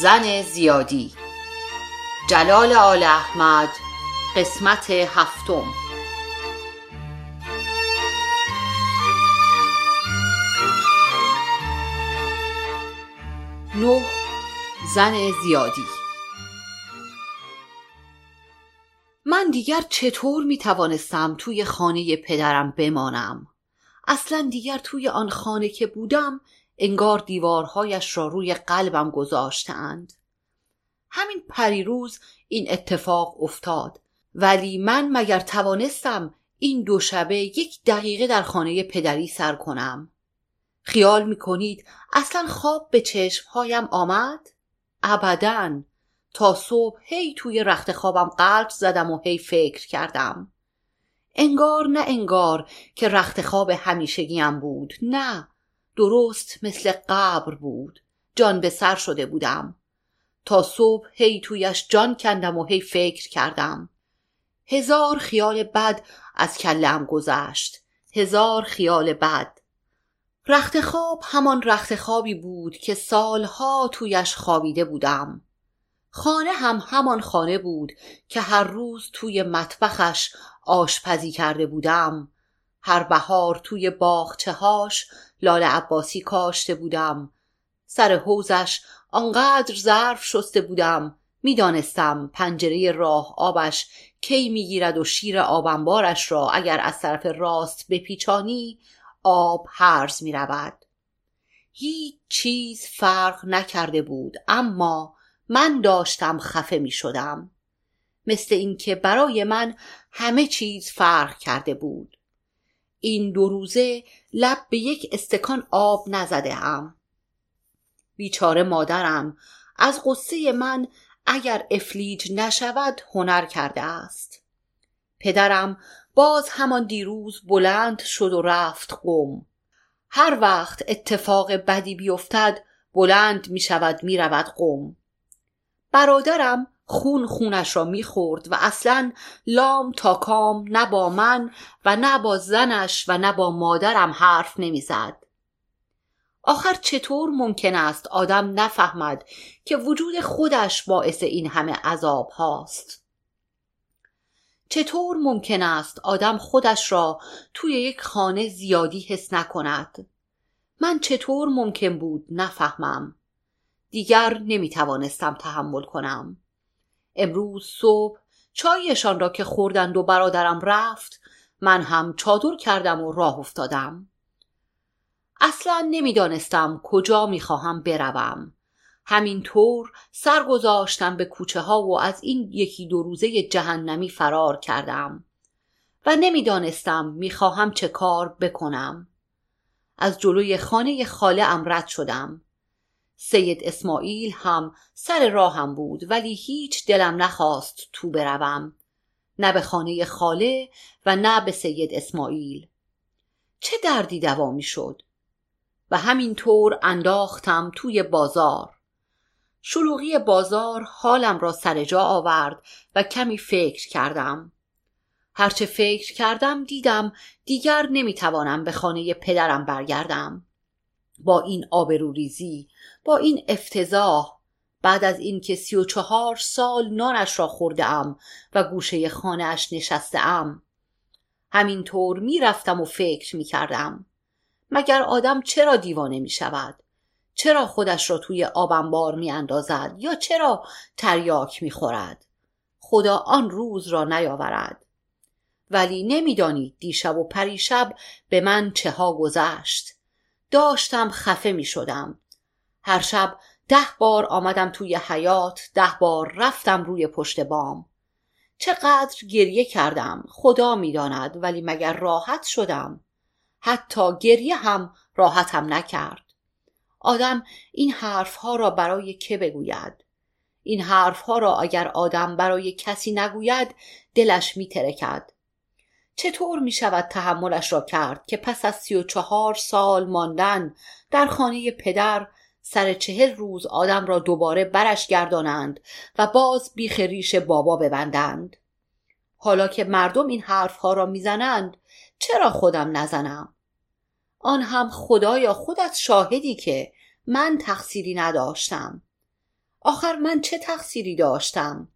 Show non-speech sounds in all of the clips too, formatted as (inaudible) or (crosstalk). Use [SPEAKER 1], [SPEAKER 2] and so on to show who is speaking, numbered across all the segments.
[SPEAKER 1] زن زیادی. جلال آل احمد قسمت هفتم. نه زن زیادی. من دیگر چطور می توانستم توی خانه پدرم بمانم؟ اصلا دیگر توی آن خانه که بودم انگار دیوارهایش را روی قلبم گذاشتند. همین پریروز این اتفاق افتاد. ولی من مگر توانستم این دو شبه یک دقیقه در خانه پدری سر کنم؟ خیال می کنید اصلا خواب به چشمهایم آمد؟ ابدا. تا صبح هی توی رخت خوابم قلب زدم و هی فکر کردم. انگار نه انگار که رخت خواب همیشگیم بود. نه. درست مثل قبر بود. جان به سر شده بودم. تا صبح هی تویش جان کندم و هی فکر کردم. هزار خیال بد از کلم گذشت. هزار خیال بد. رخت خواب همان رخت خوابی بود که سالها تویش خوابیده بودم. خانه هم همان خانه بود که هر روز توی مطبخش آشپزی کرده بودم. هر بهار توی باغچه هاش لال عباسی کاشته بودم. سر حوزش آنقدر ظرف شسته بودم. می‌دانستم پنجره راه آبش کی می‌گیرد و شیر آبنبارش را اگر از طرف راست بپیچانی آب هرز می رود. هیچ چیز فرق نکرده بود اما من داشتم خفه می شدم مثل اینکه برای من همه چیز فرق کرده بود. این دو روزه لب به یک استکان آب نزده ام بیچاره مادرم از قصه من اگر افلیج نشود هنر کرده است. پدرم باز همان دیروز بلند شد و رفت قم. هر وقت اتفاق بدی بیفتد بلند می شود می رود قم. برادرم خون خونش را می‌خورد و اصلا لام تا کام نه با من و نه با زنش و نه با مادرم حرف نمی‌زد. آخر چطور ممکن است آدم نفهمد که وجود خودش باعث این همه عذاب هاست؟ چطور ممکن است آدم خودش را توی یک خانه زیادی حس نکند؟ من چطور ممکن بود نفهمم. دیگر نمی توانستم تحمل کنم. امروز صبح چایشان را که خوردند و برادرم رفت من هم چادر کردم و راه افتادم. اصلا نمی‌دانستم کجا می‌خواهم بروم. همینطور سر گذاشتم به کوچه ها و از این یکی دو روزه جهنمی فرار کردم و نمی‌دانستم می‌خواهم چه کار بکنم. از جلوی خانه خاله ام رد شدم. سید اسماعیل هم سر راهم بود ولی هیچ دلم نخواست تو بروم. نه به خانه خاله و نه به سید اسماعیل. چه دردی دوا شد؟ و همینطور انداختم توی بازار. شلوغی بازار حالم را سر جا آورد و کمی فکر کردم. هرچه فکر کردم دیدم دیگر نمی‌توانم به خانه پدرم برگردم. با این آبروریزی با این افتضاح. بعد از اینکه سی و چهار سال نانش را خورده ام و گوشه خانهاش نشسته ام همینطور می‌رفتم و فکر می‌کردم. مگر آدم چرا دیوانه می شود؟ چرا خودش را توی آبنبار می اندازد یا چرا تریاک می خورد؟ خدا آن روز را نیاورد. ولی نمی‌دانید دیشب و پریشب به من چه ها گذشت. داشتم خفه می شدم. هر شب ده بار آمدم توی حیات ده بار رفتم روی پشت بام. چقدر گریه کردم خدا می‌داند ولی مگر راحت شدم؟ حتی گریه هم راحتم نکرد. آدم این حرفها را برای که بگوید؟ این حرفها را اگر آدم برای کسی نگوید دلش میترکد چطور می شود تحملش را کرد که پس از سی و چهار سال ماندن در خانه پدر سر چهل روز آدم را دوباره برش گردانند و باز بیخ ریش بابا ببندند. حالا که مردم این حرفها را می‌زنند چرا خودم نزنم؟ آن هم خدایا خودت شاهدی که من تقصیری نداشتم. آخر من چه تقصیری داشتم؟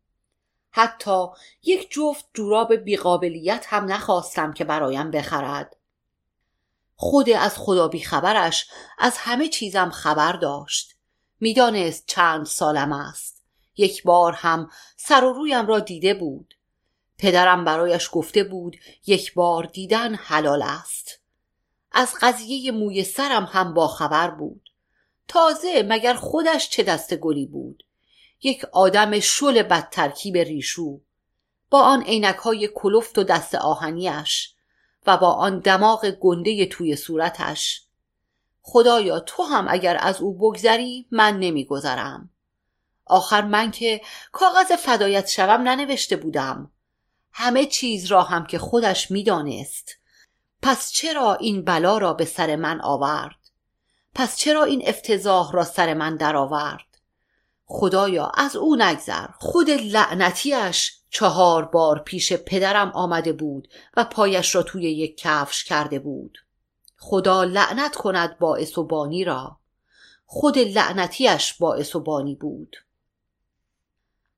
[SPEAKER 1] حتی یک جفت جوراب بیقابلیت هم نخواستم که برایم بخرد. خود از خدا بیخبرش از همه چیزم خبر داشت. می‌دانست چند سالم است. یک بار هم سر و رویم را دیده بود. پدرم برایش گفته بود یک بار دیدن حلال است. از قضیه موی سرم هم باخبر بود. تازه مگر خودش چه دست گلی بود؟ یک آدم شل بدترکیب ریشو. با آن عینک های کلفت و دست آهنیش و با آن دماغ گنده توی صورتش. خدایا تو هم اگر از او بگذری من نمیگذرم. آخر من که کاغذ فدایت شوم ننوشته بودم. همه چیز را هم که خودش می‌دانست. پس چرا این بلا را به سر من آورد؟ پس چرا این افتضاح را سر من درآورد؟ خدایا از او نگذر. خود لعنتیش چهار بار پیش پدرم آمده بود و پایش را توی یک کفش کرده بود. خدا لعنت کند بانی را. خود لعنتیش باعث و بانی بود.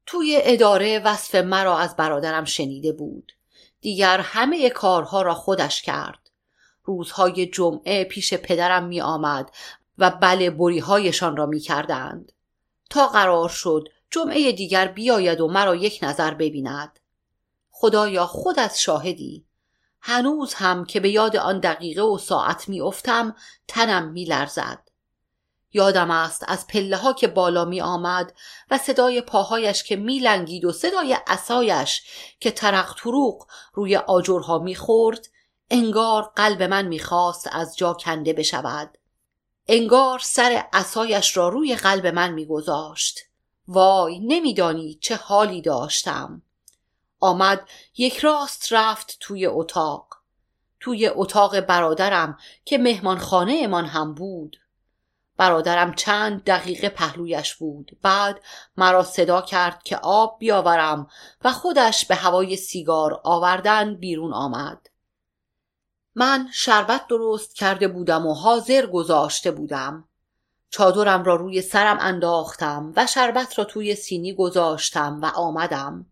[SPEAKER 1] توی اداره وصف مرا از برادرم شنیده بود. دیگر همه کارها را خودش کرد. روزهای جمعه پیش پدرم می آمد و بله بریهایشان را می کردند تا قرار شد جمعه دیگر بیاید و مرا یک نظر ببیند. خدایا خودت شاهدی. هنوز هم که به یاد آن دقیقه و ساعت می افتم تنم می لرزد یادم است از پله ها که بالا می آمد و صدای پاهایش که می لنگید و صدای اسایش که ترق تروق روی آجرها می خورد انگار قلب من می‌خواست از جا کنده بشود. انگار سر اسایش را روی قلب من میگذاشت. وای نمیدانی چه حالی داشتم. آمد یک راست رفت توی اتاق. توی اتاق برادرم که مهمانخانه من هم بود. برادرم چند دقیقه پهلویش بود. بعد مرا صدا کرد که آب بیاورم و خودش به هوای سیگار آوردن بیرون آمد. من شربت درست کرده بودم و حاضر گذاشته بودم. چادرم را روی سرم انداختم و شربت را توی سینی گذاشتم و آمدم.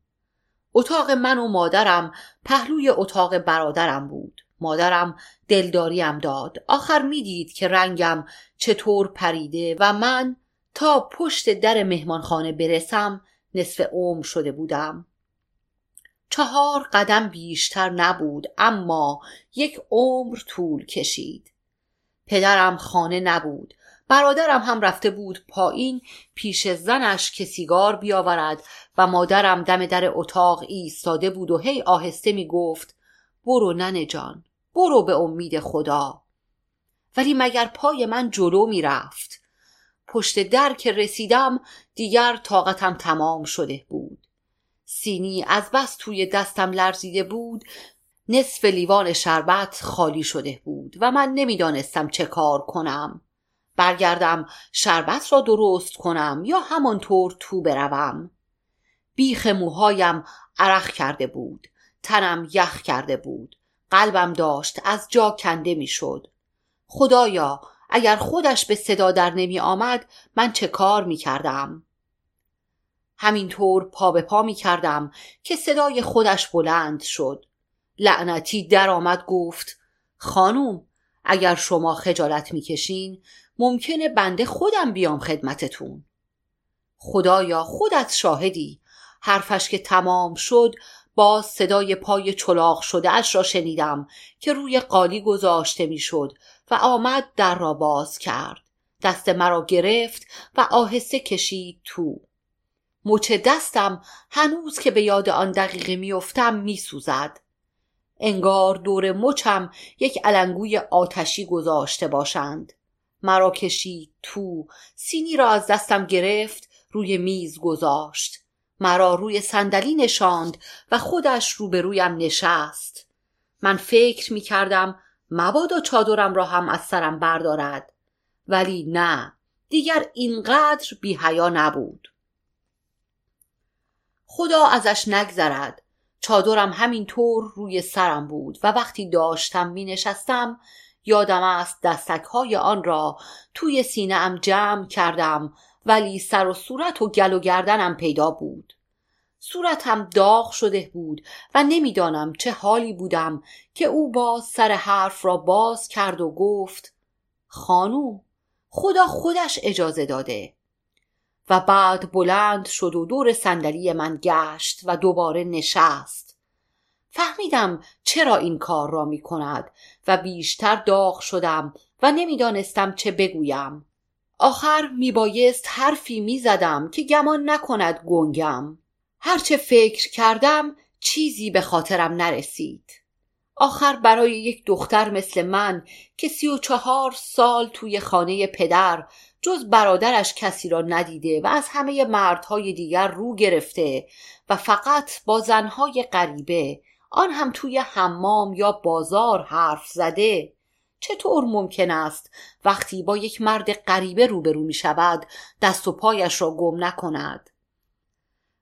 [SPEAKER 1] اتاق من و مادرم پهلوی اتاق برادرم بود. مادرم دلداریم داد. آخر می‌دید که رنگم چطور پریده و من تا پشت در مهمانخانه برسم نصف عمر شده بودم. چهار قدم بیشتر نبود اما یک عمر طول کشید. پدرم خانه نبود برادرم هم رفته بود پایین پیش زنش که سیگار بیاورد و مادرم دم در اتاق ایستاده بود و هی آهسته می گفت برو ننه جان برو به امید خدا. ولی مگر پای من جلو می رفت پشت در که رسیدم دیگر طاقتم تمام شده بود. سینی از بس توی دستم لرزیده بود نصف لیوان شربت خالی شده بود و من نمی‌دانستم چه کار کنم. برگردم شربت را درست کنم یا همانطور تو بروم. بیخ موهایم عرق کرده بود تنم یخ کرده بود قلبم داشت از جا کنده می‌شد. خدایا اگر خودش به صدا در نمی آمد من چه کار می کردم همینطور پا به پا می کردم که صدای خودش بلند شد. لعنتی درآمد گفت خانوم اگر شما خجالت می‌کشین ممکنه بنده خودم بیام خدمتتون. خدایا خودت شاهدی. حرفش که تمام شد باز صدای پای چلاق شده اش را شنیدم که روی قالی گذاشته می‌شد و آمد در را باز کرد. دست مرا گرفت و آهسته کشید تو. مچ دستم هنوز که به یاد آن دقیقه میافتم میسوزد. انگار دور مچم یک علنگوی آتشی گذاشته باشند. مرا کشید تو سینی را از دستم گرفت روی میز گذاشت. مرا روی صندلی نشاند و خودش روبرویم نشست. من فکر می کردم مبادا چادرم را هم از سرم بردارد. ولی نه دیگر اینقدر بی نبود. خدا ازش نگذرد. چادرم همینطور روی سرم بود و وقتی داشتم می نشستم یادم است دستک های آن را توی سینه ام جمع کردم ولی سر و صورت و گل و گردنم پیدا بود. صورتم داغ شده بود و نمی‌دانم چه حالی بودم که او باز سر حرف را باز کرد و گفت خانوم خدا خودش اجازه داده. و بعد بلند شد و دور صندلی من گشت و دوباره نشست. فهمیدم چرا این کار را می کند و بیشتر داغ شدم و نمی‌دانستم چه بگویم. آخر میبایست حرفی می‌زدم که گمان نکند گنگم. هرچه فکر کردم چیزی به خاطرم نرسید. آخر برای یک دختر مثل من که سی و چهار سال توی خانه پدر جز برادرش کسی را ندیده و از همه مردهای دیگر رو گرفته و فقط با زنهای غریبه آن هم توی حمام یا بازار حرف زده. چطور ممکن است وقتی با یک مرد غریبه روبرو می شود دست و پایش را گم نکند؟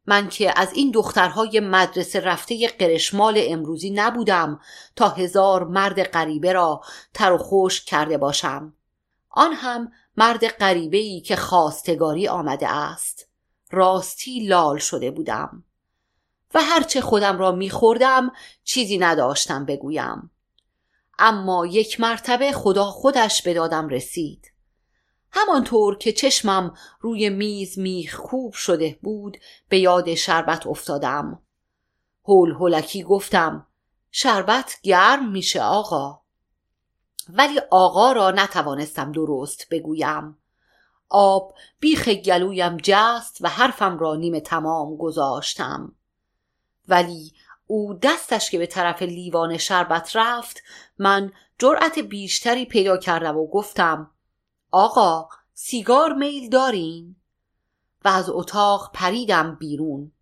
[SPEAKER 1] من که از این دخترهای مدرسه رفته قرشمال امروزی نبودم تا هزار مرد غریبه را تر و خوش کرده باشم. آن هم مرد غریبه ای که خواستگاری آمده است. راستی لال شده بودم. و هرچه خودم را میخوردم چیزی نداشتم بگویم. اما یک مرتبه خدا خودش به دادم رسید. همانطور که چشمم روی میز میخکوب شده بود به یاد شربت افتادم. هول هولکی گفتم شربت گرم میشه آقا. ولی آقا را نتوانستم درست بگویم. آب بیخ گلویم جست و حرفم را نیمه تمام گذاشتم. ولی او دستش که به طرف لیوان شربت رفت من جرأت بیشتری پیدا کردم و گفتم آقا سیگار میل دارین؟ و از اتاق پریدم بیرون.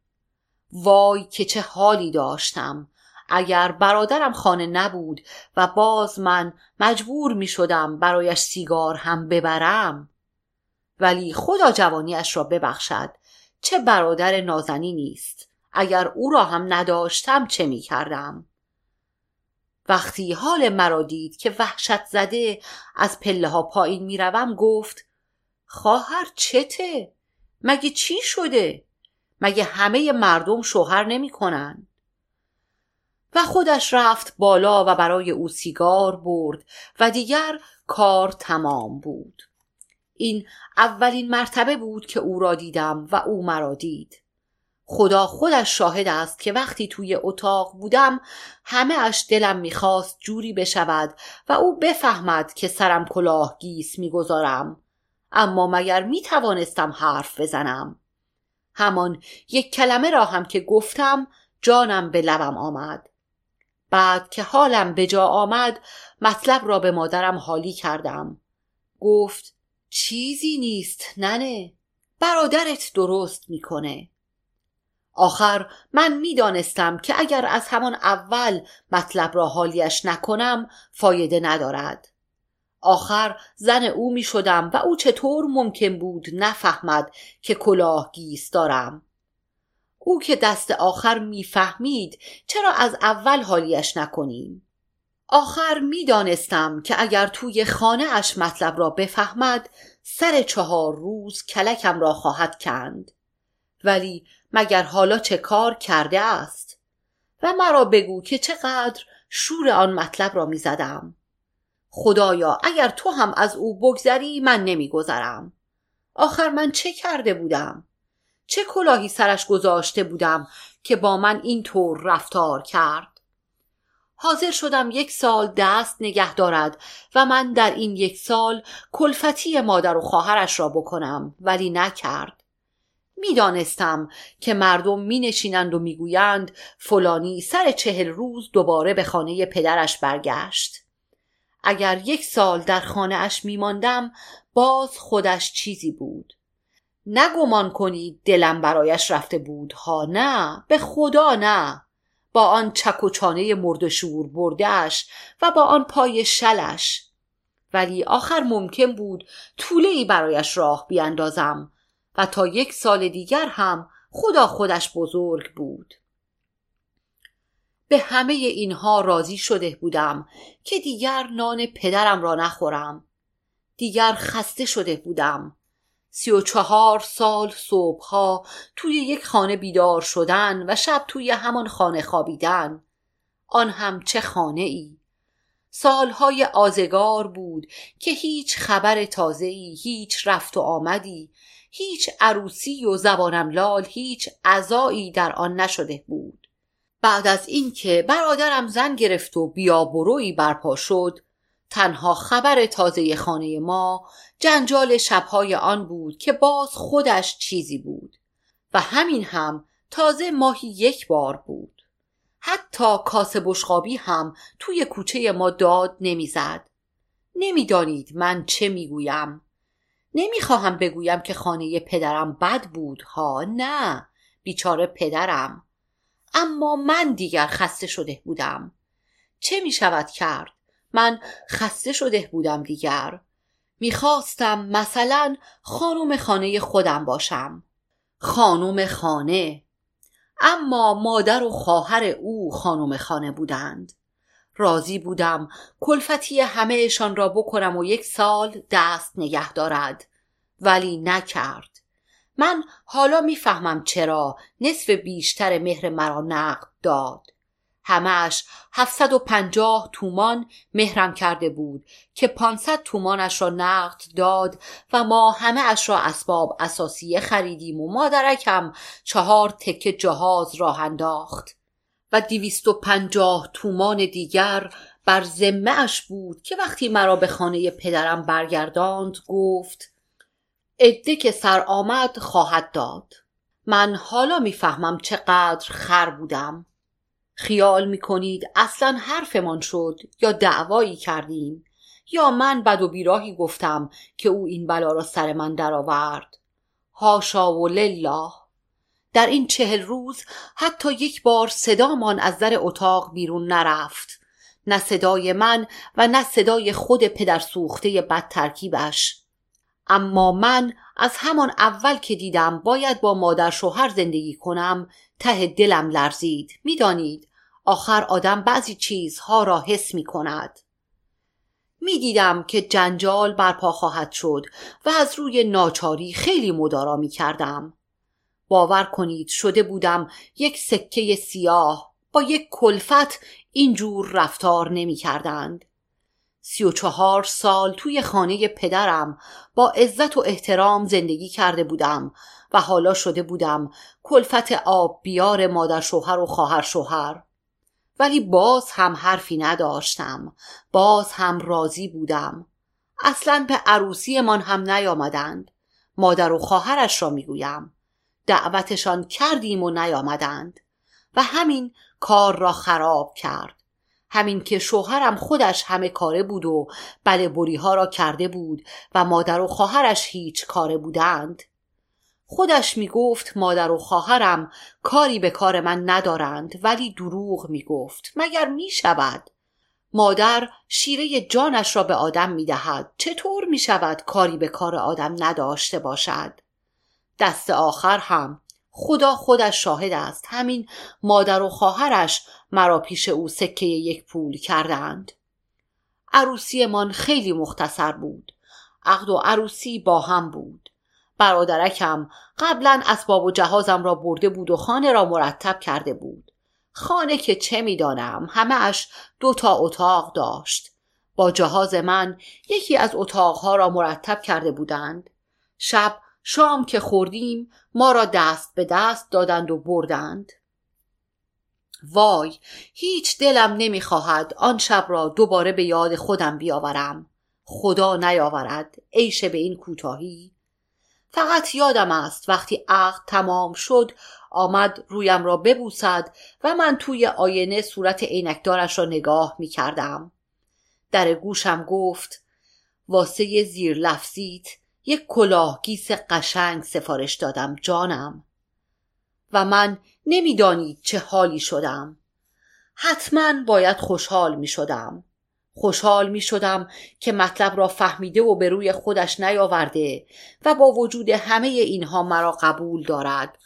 [SPEAKER 1] وای که چه حالی داشتم. اگر برادرم خانه نبود و باز من مجبور می شدم برایش سیگار هم ببرم. ولی خدا جوانیش را ببخشد چه برادر نازنی نیست. اگر او را هم نداشتم چه می کردم؟ وقتی حال مرا دید که وحشت زده از پله ها پایین می‌روم گفت خواهر چته؟ مگه چی شده؟ مگه همه مردم شوهر نمی‌کنن و خودش رفت بالا و برای او سیگار برد و دیگر کار تمام بود. این اولین مرتبه بود که او را دیدم و او مرا دید. خدا خودش شاهد است که وقتی توی اتاق بودم همه اش دلم می‌خواست جوری بشود و او بفهمد که سرم کلاه گیس می‌گذارم. اما مگر می‌توانستم حرف بزنم؟ همان یک کلمه را هم که گفتم جانم به لبم آمد. بعد که حالم به جا آمد مطلب را به مادرم حالی کردم. گفت چیزی نیست ننه. برادرت درست می‌کنه. آخر من می‌دانستم که اگر از همان اول مطلب را حالیش نکنم فایده ندارد. آخر زن او می شدم و او چطور ممکن بود نفهمد که کلاه گیس دارم. او که دست آخر می‌فهمید چرا از اول حالیش نکنیم؟ آخر می‌دانستم که اگر توی خانه اش مطلب را بفهمد سر چهار روز کلکم را خواهد کند. ولی مگر حالا چه کار کرده است؟ و مرا بگو که چقدر شور آن مطلب را می‌زدم. خدایا اگر تو هم از او بگذری من نمیگذرم. آخر من چه کرده بودم؟ چه کلاهی سرش گذاشته بودم که با من این طور رفتار کرد؟ حاضر شدم یک سال دست نگه دارد و من در این یک سال کلفتی مادر و خواهرش را بکنم ولی نکرد. می‌دانستم که مردم می نشینند و می‌گویند فلانی سر چهل روز دوباره به خانه پدرش برگشت. اگر یک سال در خانه اش می ماندم باز خودش چیزی بود. نگمان کنید دلم برایش رفته بود ها نه؟ به خدا نه. با آن چک و چانه مرد شور بردهش و با آن پای شلش. ولی آخر ممکن بود طوله ای برایش راه بیاندازم و تا یک سال دیگر هم خدا خودش بزرگ بود. به همه اینها راضی شده بودم که دیگر نان پدرم را نخورم. دیگر خسته شده بودم. سی و چهار سال صبحها توی یک خانه بیدار شدن و شب توی همان خانه خوابیدن. آن هم چه خانه ای سالهای آزگار بود که هیچ خبر تازه‌ای هیچ رفت و آمدی هیچ عروسی و زبانم لال هیچ عزایی در آن نشده بود. بعد از اینکه برادرم زن گرفت و بیابرویی برپا شد تنها خبر تازه خانه ما جنجال شبهای آن بود که باز خودش چیزی بود و همین هم تازه ماهی یک بار بود. حتی کاسه بشقابی هم توی کوچه ما داد نمی‌زد. نمی‌دانید من چه می‌گویم؟ نمی‌خواهم بگویم که خانه پدرم بد بود ها؟ نه بیچاره پدرم. اما من دیگر خسته شده بودم. چه می شود کرد؟ من خسته شده بودم دیگر. می‌خواستم مثلا خانم خانه خودم باشم. خانم خانه. اما مادر و خواهر او خانم خانه بودند. راضی بودم کلفتی همهشان را بکنم و یک سال دست نگه دارد. ولی نکرد. من حالا می‌فهمم چرا نصف بیشتر مهر مرا نقد داد. همش 750 تومان مهرم کرده بود که 500 تومانش را نقد داد و ما همه اش را اسباب اساسیه خریدیم و مادرکم چهار تکه جهاز راه انداخت و 250 تومان دیگر بر ذمه اش بود که وقتی مرا به خانه پدرم برگرداند گفت عده که سر آمد خواهد داد. من حالا می‌فهمم چقدر خر بودم. خیال می‌کنید اصلا حرفمان شد یا دعوایی کردیم؟ یا من بد و بیراهی گفتم که او این بلا را سر من درآورد؟ هاشا و لله. در این چهل روز حتی یک بار صدامان از در اتاق بیرون نرفت. نه صدای من و نه صدای خود پدر سوخته بد ترکیبش اما من از همان اول که دیدم باید با مادر شوهر زندگی کنم ته دلم لرزید. می‌دانید آخر آدم بعضی چیزها را حس می کند. می دیدم که جنجال برپا خواهد شد و از روی ناچاری خیلی مدارا می کردم. باور کنید شده بودم یک سکه سیاه با یک کلفت اینجور رفتار نمی کردند. سی و چهار سال توی خانه پدرم با عزت و احترام زندگی کرده بودم و حالا شده بودم کلفت آب بیار مادر شوهر و خواهر شوهر. ولی باز هم حرفی نداشتم. باز هم راضی بودم. اصلا به عروسیمان هم نیامدند. مادر و خواهرش را می‌گویم. دعوتشان کردیم و نیامدند. و همین کار را خراب کرد. همین که شوهرم خودش همه کاره بود و بله بری ها را کرده بود و مادر و خواهرش هیچ کاره بودند. خودش می گفت مادر و خواهرم کاری به کار من ندارند ولی دروغ می گفت مگر می شود مادر شیره جانش را به آدم می دهد چطور می شود کاری به کار آدم نداشته باشد؟ دست آخر هم. خدا خودش شاهد است. همین مادر و خواهرش مرا پیش او سکه یک پول کردند. عروسیمان خیلی مختصر بود. عقد و عروسی با هم بود. برادرکم قبلا اسباب و جهازم را برده بود و خانه را مرتب کرده بود. خانه که چه می‌دانم همه اش دو تا اتاق داشت. با جهاز من یکی از اتاقها را مرتب کرده بودند. شب شام که خوردیم ما را دست به دست دادند و بردند. وای هیچ دلم نمی‌خواهد آن شب را دوباره به یاد خودم بیاورم. خدا نیاورد عیش به این کوتاهی. فقط یادم است وقتی عقد تمام شد آمد رویم را ببوسد و من توی آینه صورت عینکدارش را نگاه می کردم. در گوشم گفت واسه زیر لفظیت یک کلاه گیس قشنگ سفارش دادم جانم. و من نمی‌دانید چه حالی شدم. حتما باید خوشحال می شدم خوشحال می شدم که مطلب را فهمیده و به روی خودش نیاورده و با وجود همه اینها مرا قبول دارد.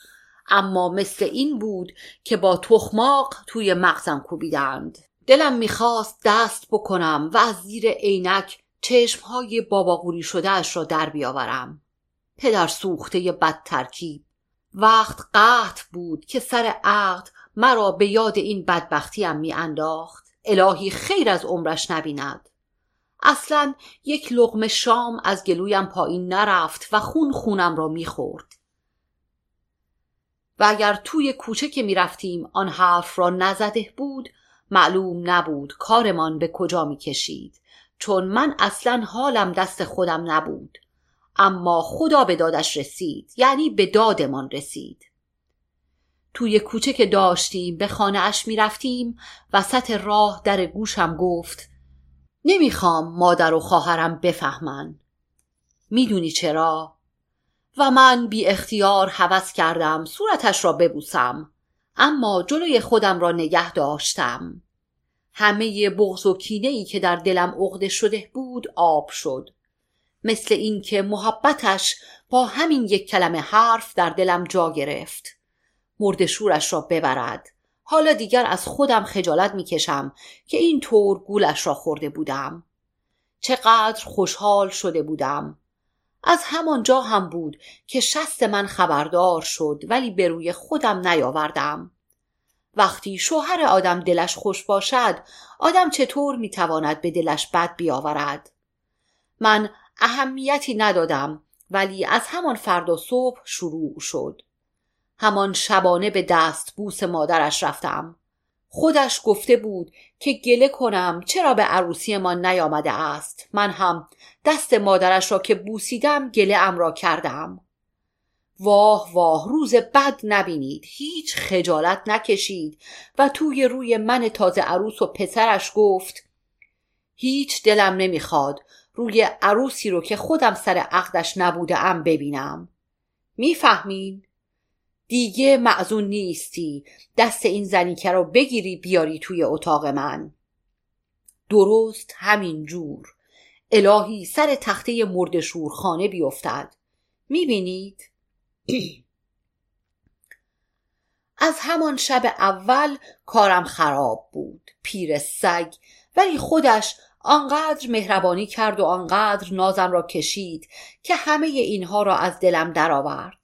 [SPEAKER 1] اما مثل این بود که با تخماق توی مغزم کوبیدند. دلم می‌خواست دست بکنم و از زیر عینک چشمهای باباگوری شده اش را در بیاورم. پدر سوخته بد ترکیب. وقت قحط بود که سر عقد مرا به یاد این بدبختیم می انداخت الهی خیر از عمرش نبیند. اصلا یک لغم شام از گلویم پایین نرفت و خون خونم را می‌خورد. و اگر توی کوچه که می‌رفتیم آن حرف را نزده بود معلوم نبود کارمان به کجا می‌کشید چون من اصلا حالم دست خودم نبود. اما خدا به دادش رسید یعنی به دادمان رسید. توی کوچه که داشتیم به خانه اش می رفتیم وسط راه در گوشم گفت نمی‌خوام مادر و خواهرم بفهمن. می‌دونی چرا؟ و من بی اختیار حوض کردم صورتش را ببوسم اما جلوی خودم را نگه داشتم. همه بغض و کینه ای که در دلم عقده شده بود آب شد. مثل اینکه محبتش با همین یک کلمه حرف در دلم جا گرفت. مرد شورش را ببرد. حالا دیگر از خودم خجالت می‌کشم که این طور گولش را خورده بودم. چقدر خوشحال شده بودم. از همانجا هم بود که شست من خبردار شد ولی به روی خودم نیاوردم. وقتی شوهر آدم دلش خوش باشد آدم چطور می‌تواند به دلش بد بیاورد؟ من اهمیتی ندادم ولی از همان فردا صبح شروع شد. همان شبانه به دست بوس مادرش رفتم. خودش گفته بود که گله کنم چرا به عروسی ما نیامده است. من هم دست مادرش را که بوسیدم گله ام را کردم. واه واه روز بد نبینید. هیچ خجالت نکشید. و توی روی من تازه عروس و پسرش گفت هیچ دلم نمی‌خواد روی عروسی رو که خودم سر عقدش نبوده ام ببینم. می‌فهمین؟ دیگه معزون نیستی. دست این زنیکه رو بگیری بیاری توی اتاق من. درست همین جور. الهی سر تخته مرد شورخانه بیفتد. می‌بینید؟ (clears throat) از همان شب اول کارم خراب بود. پیر سگ. ولی خودش آنقدر مهربانی کرد و آنقدر نازم را کشید که همه اینها را از دلم درآورد.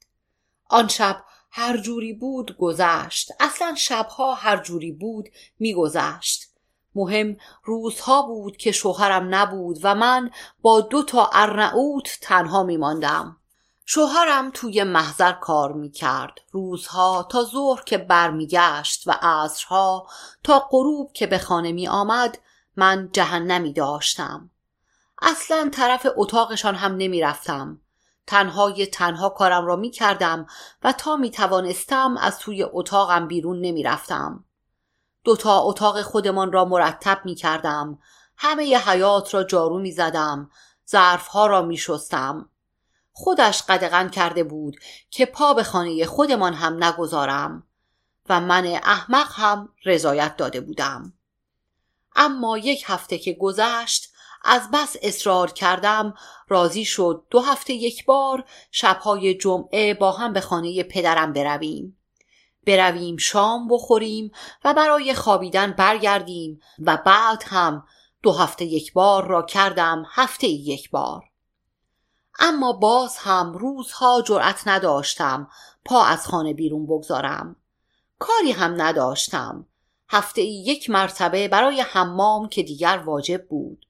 [SPEAKER 1] آن شب هر جوری بود گذشت. اصلا شبها هر جوری بود میگذشت. مهم روزها بود که شوهرم نبود و من با دو تا ارنعوت تنها میماندم. شوهرم توی محضر کار می‌کرد. روزها تا ظهر که برمیگشت و عصرها تا غروب که به خانه می آمد من جهنمی داشتم. اصلا طرف اتاقشان هم نمی‌رفتم. تنهای تنها کارم را می کردم و تا می توانستم از توی اتاقم بیرون نمی رفتم. دوتا اتاق خودمان را مرتب می کردم. همه ی حیات را جارو می زدم. ظرفها را می شستم. خودش قدغن کرده بود که پا به خانه خودمان هم نگذارم و من احمق هم رضایت داده بودم. اما یک هفته که گذشت از بس اصرار کردم. راضی شد دو هفته یک بار شبهای جمعه با هم به خانه پدرم برویم. برویم شام بخوریم و برای خوابیدن برگردیم و بعد هم دو هفته یک بار را کردم هفته یک بار. اما باز هم روزها جرأت نداشتم پا از خانه بیرون بگذارم. کاری هم نداشتم. هفته یک مرتبه برای حمام که دیگر واجب بود.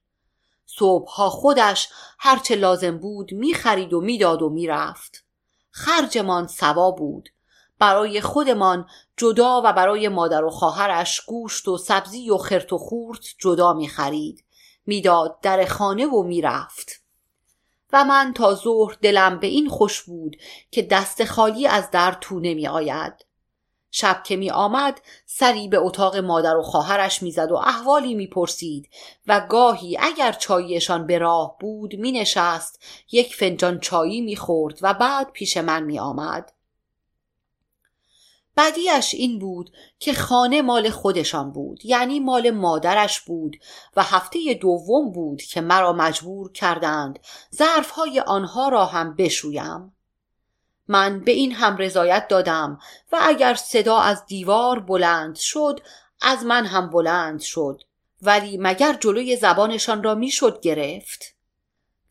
[SPEAKER 1] صبحها خودش هرچه لازم بود می‌خرید و می‌داد و می‌رفت. خرجمان سوا بود. برای خودمان جدا و برای مادر و خواهرش گوشت و سبزی و خرت و خورت جدا می‌خرید. می‌داد در خانه و می‌رفت. و من تا ظهر دلم به این خوش بود که دست خالی از در تو نمی آید شب که می آمد سری به اتاق مادر و خواهرش می‌زد و احوالی می‌پرسید و گاهی اگر چاییشان به راه بود می نشست یک فنجان چایی می‌خورد و بعد پیش من می آمد. بعدیش این بود که خانه مال خودشان بود یعنی مال مادرش بود و هفته دوم بود که مرا مجبور کردند ظرفهای آنها را هم بشویم من به این هم رضایت دادم و اگر صدا از دیوار بلند شد از من هم بلند شد. ولی مگر جلوی زبانشان را می‌شد گرفت؟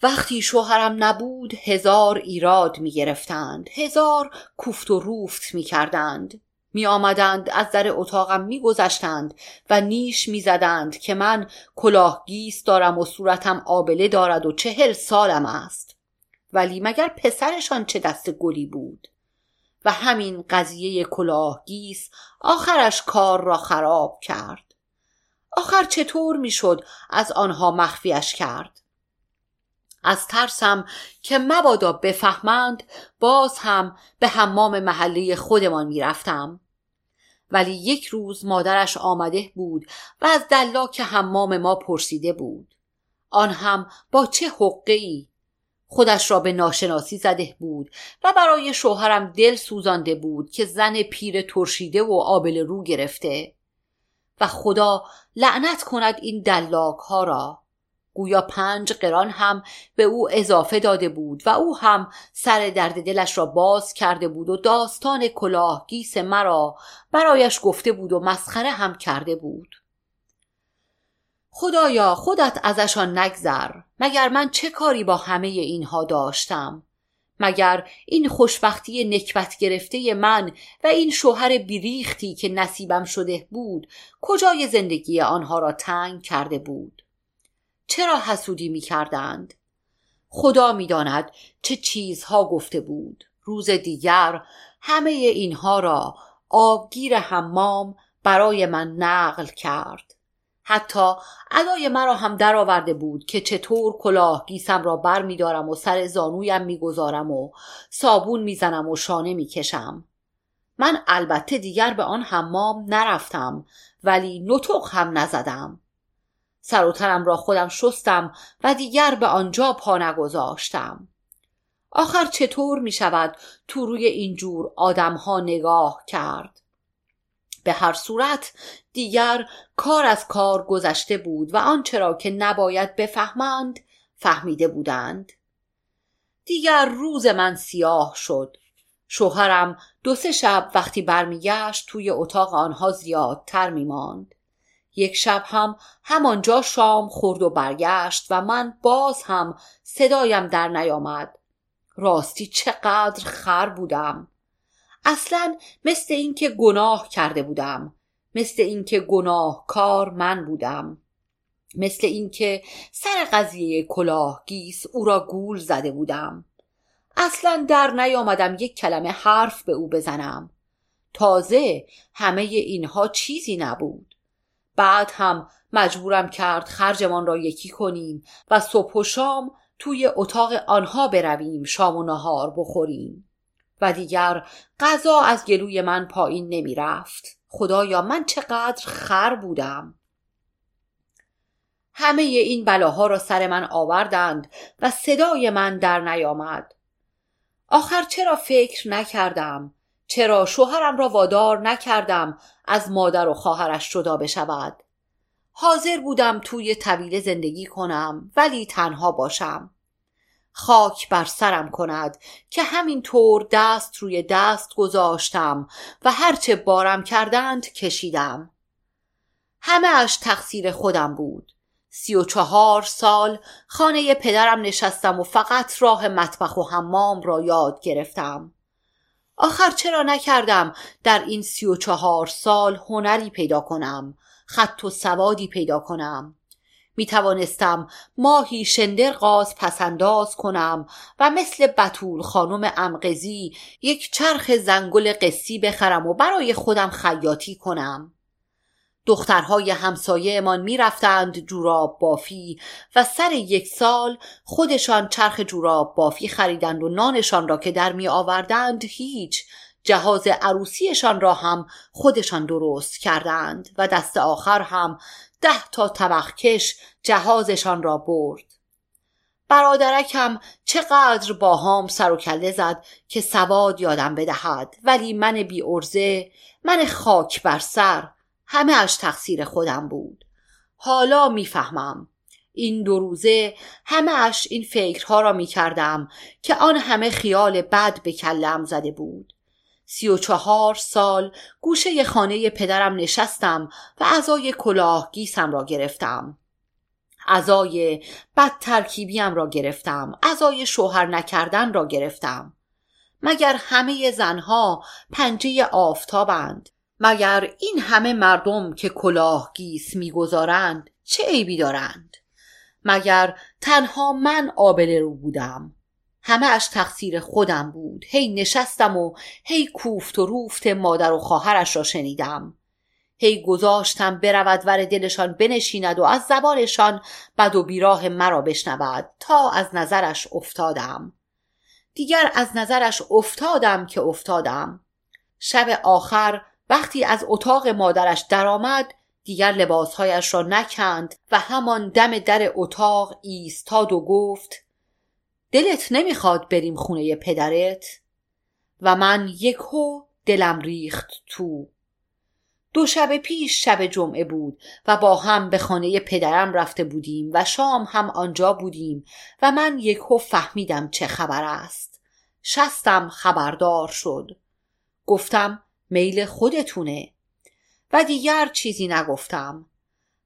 [SPEAKER 1] وقتی شوهرم نبود هزار ایراد می گرفتند هزار کوفت و روفت می کردند می آمدند از در اتاقم می گذشتند و نیش می زدند که من کلاه گیس دارم و صورتم آبله دارد و چهل سالم است. ولی مگر پسرشان چه دست گلی بود؟ و همین قضیه کلاه گیس آخرش کار را خراب کرد. آخر چطور می‌شد از آنها مخفیش کرد؟ از ترسم که مبادا بفهمند باز هم به حمام محله خودمان می‌رفتم. ولی یک روز مادرش آمده بود و از دلاک حمام ما پرسیده بود. آن هم با چه حقه ای خودش را به ناشناسی زده بود و برای شوهرم دل سوزانده بود که زن پیر ترشیده و آبل رو گرفته. و خدا لعنت کند این دلاک ها را. گویا پنج قران هم به او اضافه داده بود و او هم سر درد دلش را باز کرده بود و داستان کلاه گیس مرا برایش گفته بود و مسخره هم کرده بود. خدایا خودت ازشان نگذر. مگر من چه کاری با همه اینها داشتم؟ مگر این خوشبختی نکبت گرفته من و این شوهر بیریختی که نصیبم شده بود کجای زندگی آنها را تنگ کرده بود؟ چرا حسودی می کردند؟ خدا می‌داند چه چیزها گفته بود. روز دیگر همه اینها را آبگیر حمام برای من نقل کرد. حتی ادای مرا هم درآورده بود که چطور کلاه گیسم را بر می دارم و سر زانویم می‌گذارم و صابون می‌زنم و شانه می‌کشم من البته دیگر به آن حمام نرفتم ولی نطق هم نزدم. سر و تنم را خودم شستم و دیگر به آنجا پا نگذاشتم. آخر چطور می شود تو روی اینجور آدمها نگاه کرد؟ به هر صورت دیگر کار از کار گذشته بود و آنچه را که نباید بفهمند فهمیده بودند. دیگر روز من سیاه شد. شوهرم دو سه شب وقتی برمیگشت توی اتاق آنها زیادتر میماند. یک شب هم همانجا شام خورد و برگشت و من باز هم صدایم در نیامد. راستی چقدر خر بودم. اصلا مثل اینکه گناه کرده بودم مثل اینکه کار من بودم مثل اینکه سر قضیه کلاه گیس او را گول زده بودم. اصلا در نیامدم یک کلمه حرف به او بزنم. تازه همه اینها چیزی نبود. بعد هم مجبورم کرد خرجمان را یکی کنیم و صبح و شام توی اتاق آنها برویم شام و نهار بخوریم. و دیگر غذا از گلوی من پایین نمی رفت. خدایا من چقدر خر بودم. همه این بلاها را سر من آوردند و صدای من در نیامد. آخر چرا فکر نکردم؟ چرا شوهرم را وادار نکردم از مادر و خواهرش جدا بشود؟ حاضر بودم توی طویله زندگی کنم ولی تنها باشم. خاک بر سرم کند که همین طور دست روی دست گذاشتم و هرچه بارم کردند کشیدم. همه اش تقصیر خودم بود. سی و چهار سال خانه پدرم نشستم و فقط راه مطبخ و حمام را یاد گرفتم. آخر چرا نکردم در این سی و چهار سال هنری پیدا کنم خط و سوادی پیدا کنم؟ می توانستم ماهی شندر غاز پسنداز کنم و مثل بطول خانم امقزی یک چرخ زنگل قصی بخرم و برای خودم خیاطی کنم. دخترهای همسایهمان می‌رفتند جوراب بافی و سر یک سال خودشان چرخ جوراب بافی خریدند و نانشان را که در می آوردند هیچ جهاز عروسیشان را هم خودشان درست کردند و دست آخر هم ده تا طبق کش جهازشان را برد. برادرکم چقدر باهام سر و کله زد که سواد یادم بدهد ولی من بی ارزه من خاک بر سر همه اش تقصیر خودم بود. حالا می‌فهمم. این دو روزه همه اش این فکرها را می کردم که آن همه خیال بد به کلم زده بود. سی و چهار سال گوشه خانه پدرم نشستم و ازای کلاه گیسم را گرفتم. ازای بد ترکیبیم را گرفتم ازای شوهر نکردن را گرفتم. مگر همه زنها پنجه آفتابند؟ مگر این همه مردم که کلاه گیس می‌گذارند چه عیبی دارند؟ مگر تنها من آبله رو بودم؟ همه اش تقصیر خودم بود. هی نشستم و هی کوفت و روفت مادر و خواهرش را شنیدم. هی گذاشتم برود ور دلشان بنشیند و از زبانشان بد و بیراه مرا بشنود تا از نظرش افتادم. دیگر از نظرش افتادم که افتادم. شب آخر وقتی از اتاق مادرش درآمد دیگر لباسهایش را نکند و همان دم در اتاق ایستاد و گفت دلت نمی‌خواد بریم خونه پدرت؟ و من یکو دلم ریخت تو. دو شب پیش شب جمعه بود و با هم به خانه پدرم رفته بودیم و شام هم آنجا بودیم و من یکو فهمیدم چه خبر است. شستم خبردار شد. گفتم میل خودتونه. و دیگر چیزی نگفتم.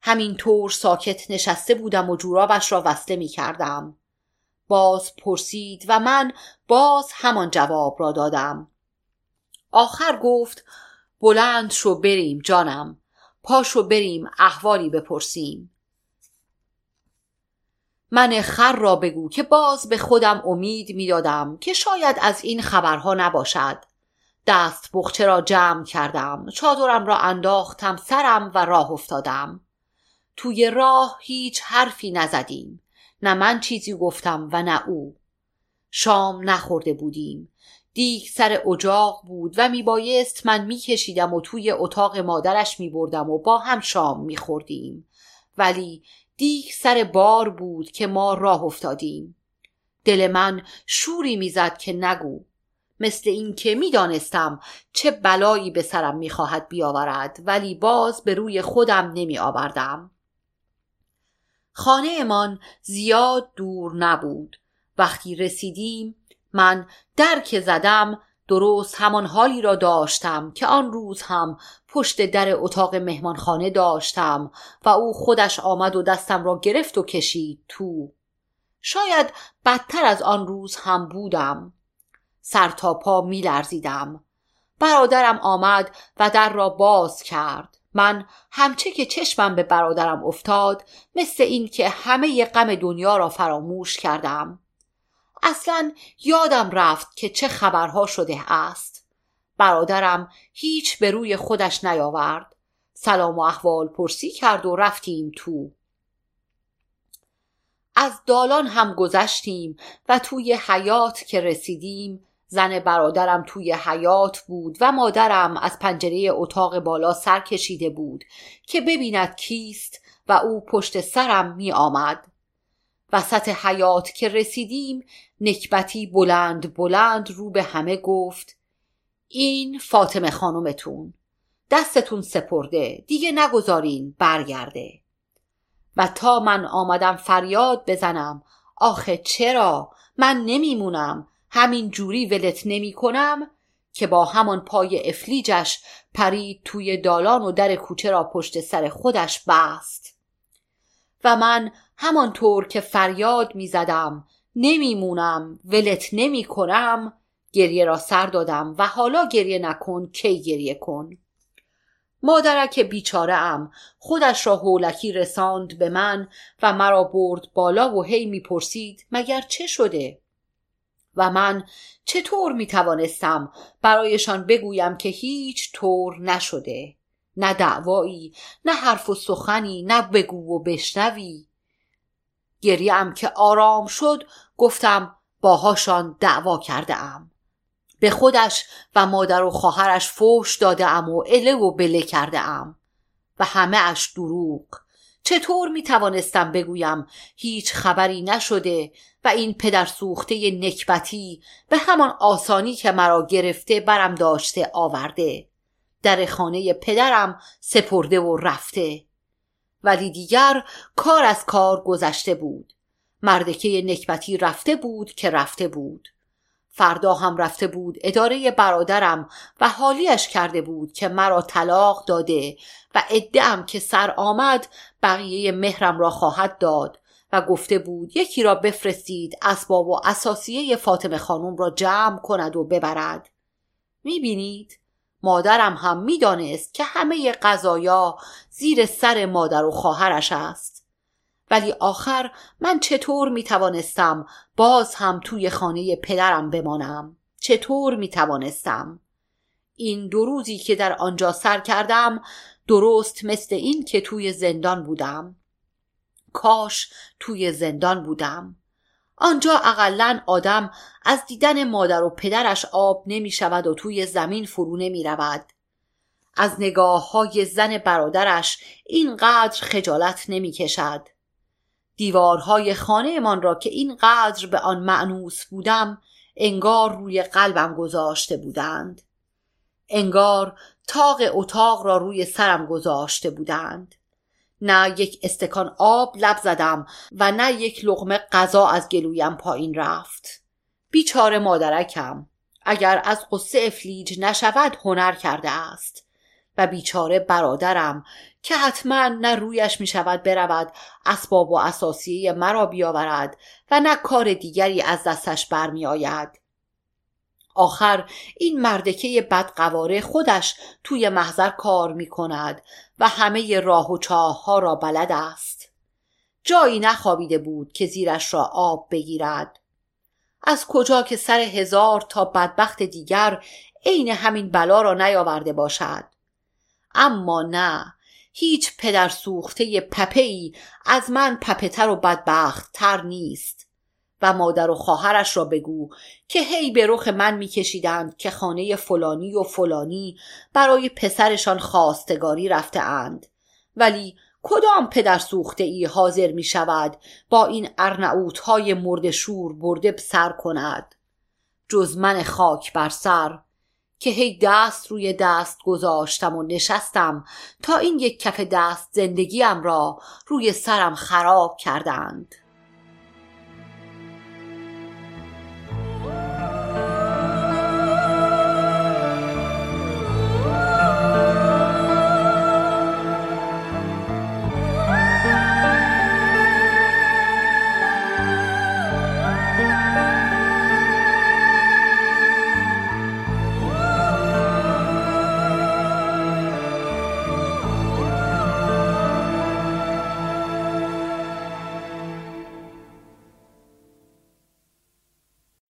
[SPEAKER 1] همینطور ساکت نشسته بودم و جورابش را وصله می کردم باز پرسید و من باز همان جواب را دادم. آخر گفت بلند شو بریم جانم. پاشو بریم احوالی بپرسیم. من خر را بگو که باز به خودم امید می‌دادم که شاید از این خبرها نباشد. دست بخچه را جمع کردم چادرم را انداختم سرم و راه افتادم. توی راه هیچ حرفی نزدیم. نه من چیزی گفتم و نه او. شام نخورده بودیم. دیگ سر اجاق بود و میبایست من میکشیدم و توی اتاق مادرش میبردم و با هم شام میخوردیم. ولی دیگ سر بار بود که ما راه افتادیم. دل من شوری می‌زد که نگو. مثل اینکه می‌دانستم چه بلایی به سرم می‌خواهد بیاورد ولی باز به روی خودم نمی آوردم خانه امان زیاد دور نبود. وقتی رسیدیم من در که زدم درست همان حالی را داشتم که آن روز هم پشت در اتاق مهمانخانه داشتم و او خودش آمد و دستم را گرفت و کشید تو. شاید بدتر از آن روز هم بودم. سر تا پا می لرزیدم برادرم آمد و در را باز کرد. من همچه که چشمم به برادرم افتاد مثل این که همه غم دنیا را فراموش کردم. اصلا یادم رفت که چه خبرها شده است. برادرم هیچ به روی خودش نیاورد. سلام و احوال پرسی کرد و رفتیم تو. از دالان هم گذشتیم و توی حیات که رسیدیم زن برادرم توی حیات بود و مادرم از پنجره اتاق بالا سر کشیده بود که ببیند کیست و او پشت سرم می آمد. وسط حیات که رسیدیم نکبتی بلند بلند رو به همه گفت این فاطمه خانومتون دستتون سپرده. دیگه نگذارین برگرده. و تا من آمدم فریاد بزنم آخه چرا؟ من نمیمونم. همین جوری ولت نمی کنم که با همان پای افلیجش پرید توی دالان و در کوچه را پشت سر خودش بست. و من همانطور که فریاد می زدم نمیمونم ولت نمی کنم گریه را سر دادم و حالا گریه نکن کی گریه کن. مادرک بیچاره ام خودش را هولکی رساند به من و مرا برد بالا و هی می‌پرسید مگر چه شده؟ و من چطور می توانستم برایشان بگویم که هیچ طور نشده؟ نه دعوایی نه حرف و سخنی نه بگو و بشنوی. گریم که آرام شد گفتم باهاشان دعوا کرده ام به خودش و مادر و خواهرش فوش داده ام و اله و بله کرده ام و همه اش دروغ. چطور می توانستم بگویم هیچ خبری نشده و این پدر سوخته نکبتی به همان آسانی که مرا گرفته برم داشته آورده. در خانه پدرم سپرده و رفته. ولی دیگر کار از کار گذشته بود. مردکه نکبتی رفته بود که رفته بود. فردا هم رفته بود اداره برادرم و حالیش کرده بود که مرا طلاق داده و ادعم که سر آمد بقیه مهرم را خواهد داد و گفته بود یکی را بفرستید اسباب و اساسیه فاطمه خانم را جمع کند و ببرد. می‌بینید؟ مادرم هم می‌دانست که همه قضایا زیر سر مادر و خواهرش است. ولی آخر من چطور می توانستم باز هم توی خانه پدرم بمانم؟ چطور می توانستم این دو روزی که در آنجا سر کردم درست مثل این که توی زندان بودم. کاش توی زندان بودم آنجا اقلا آدم از دیدن مادر و پدرش آب نمی شود و توی زمین فرو نمی رود. از نگاه های زن برادرش اینقدر خجالت نمی کشد. دیوارهای خانه من را که اینقدر به آن معنوس بودم انگار روی قلبم گذاشته بودند. انگار تاق اتاق را روی سرم گذاشته بودند. نه یک استکان آب لب زدم و نه یک لغمه غذا از گلویم پایین رفت. بیچاره مادرکم اگر از قصه افلیج نشود هنر کرده است. و بیچاره برادرم که حتما نه رویش می شود برود اسباب و اساسیه مرا بیاورد و نه کار دیگری از دستش برمی آید آخر این مردکه بدقواره خودش توی محضر کار می کند و همه راه و چاه ها را بلد است. جایی نخوابیده بود که زیرش را آب بگیرد. از کجا که سر هزار تا بدبخت دیگر عین همین بلا را نیاورده باشد. اما نه هیچ پدر سوخته پپه ای از من پپتر و بدبخت تر نیست. و مادر و خواهرش را بگو که هی به رخ من میکشیدند که خانه فلانی و فلانی برای پسرشان خواستگاری رفته اند ولی کدام پدر سوخته ای حاضر می شود با این ارنعوت های مرد شور برده سر کند؟ جز من خاک بر سر که هی دست روی دست گذاشتم و نشستم تا این یک کف دست زندگیم را روی سرم خراب کردند.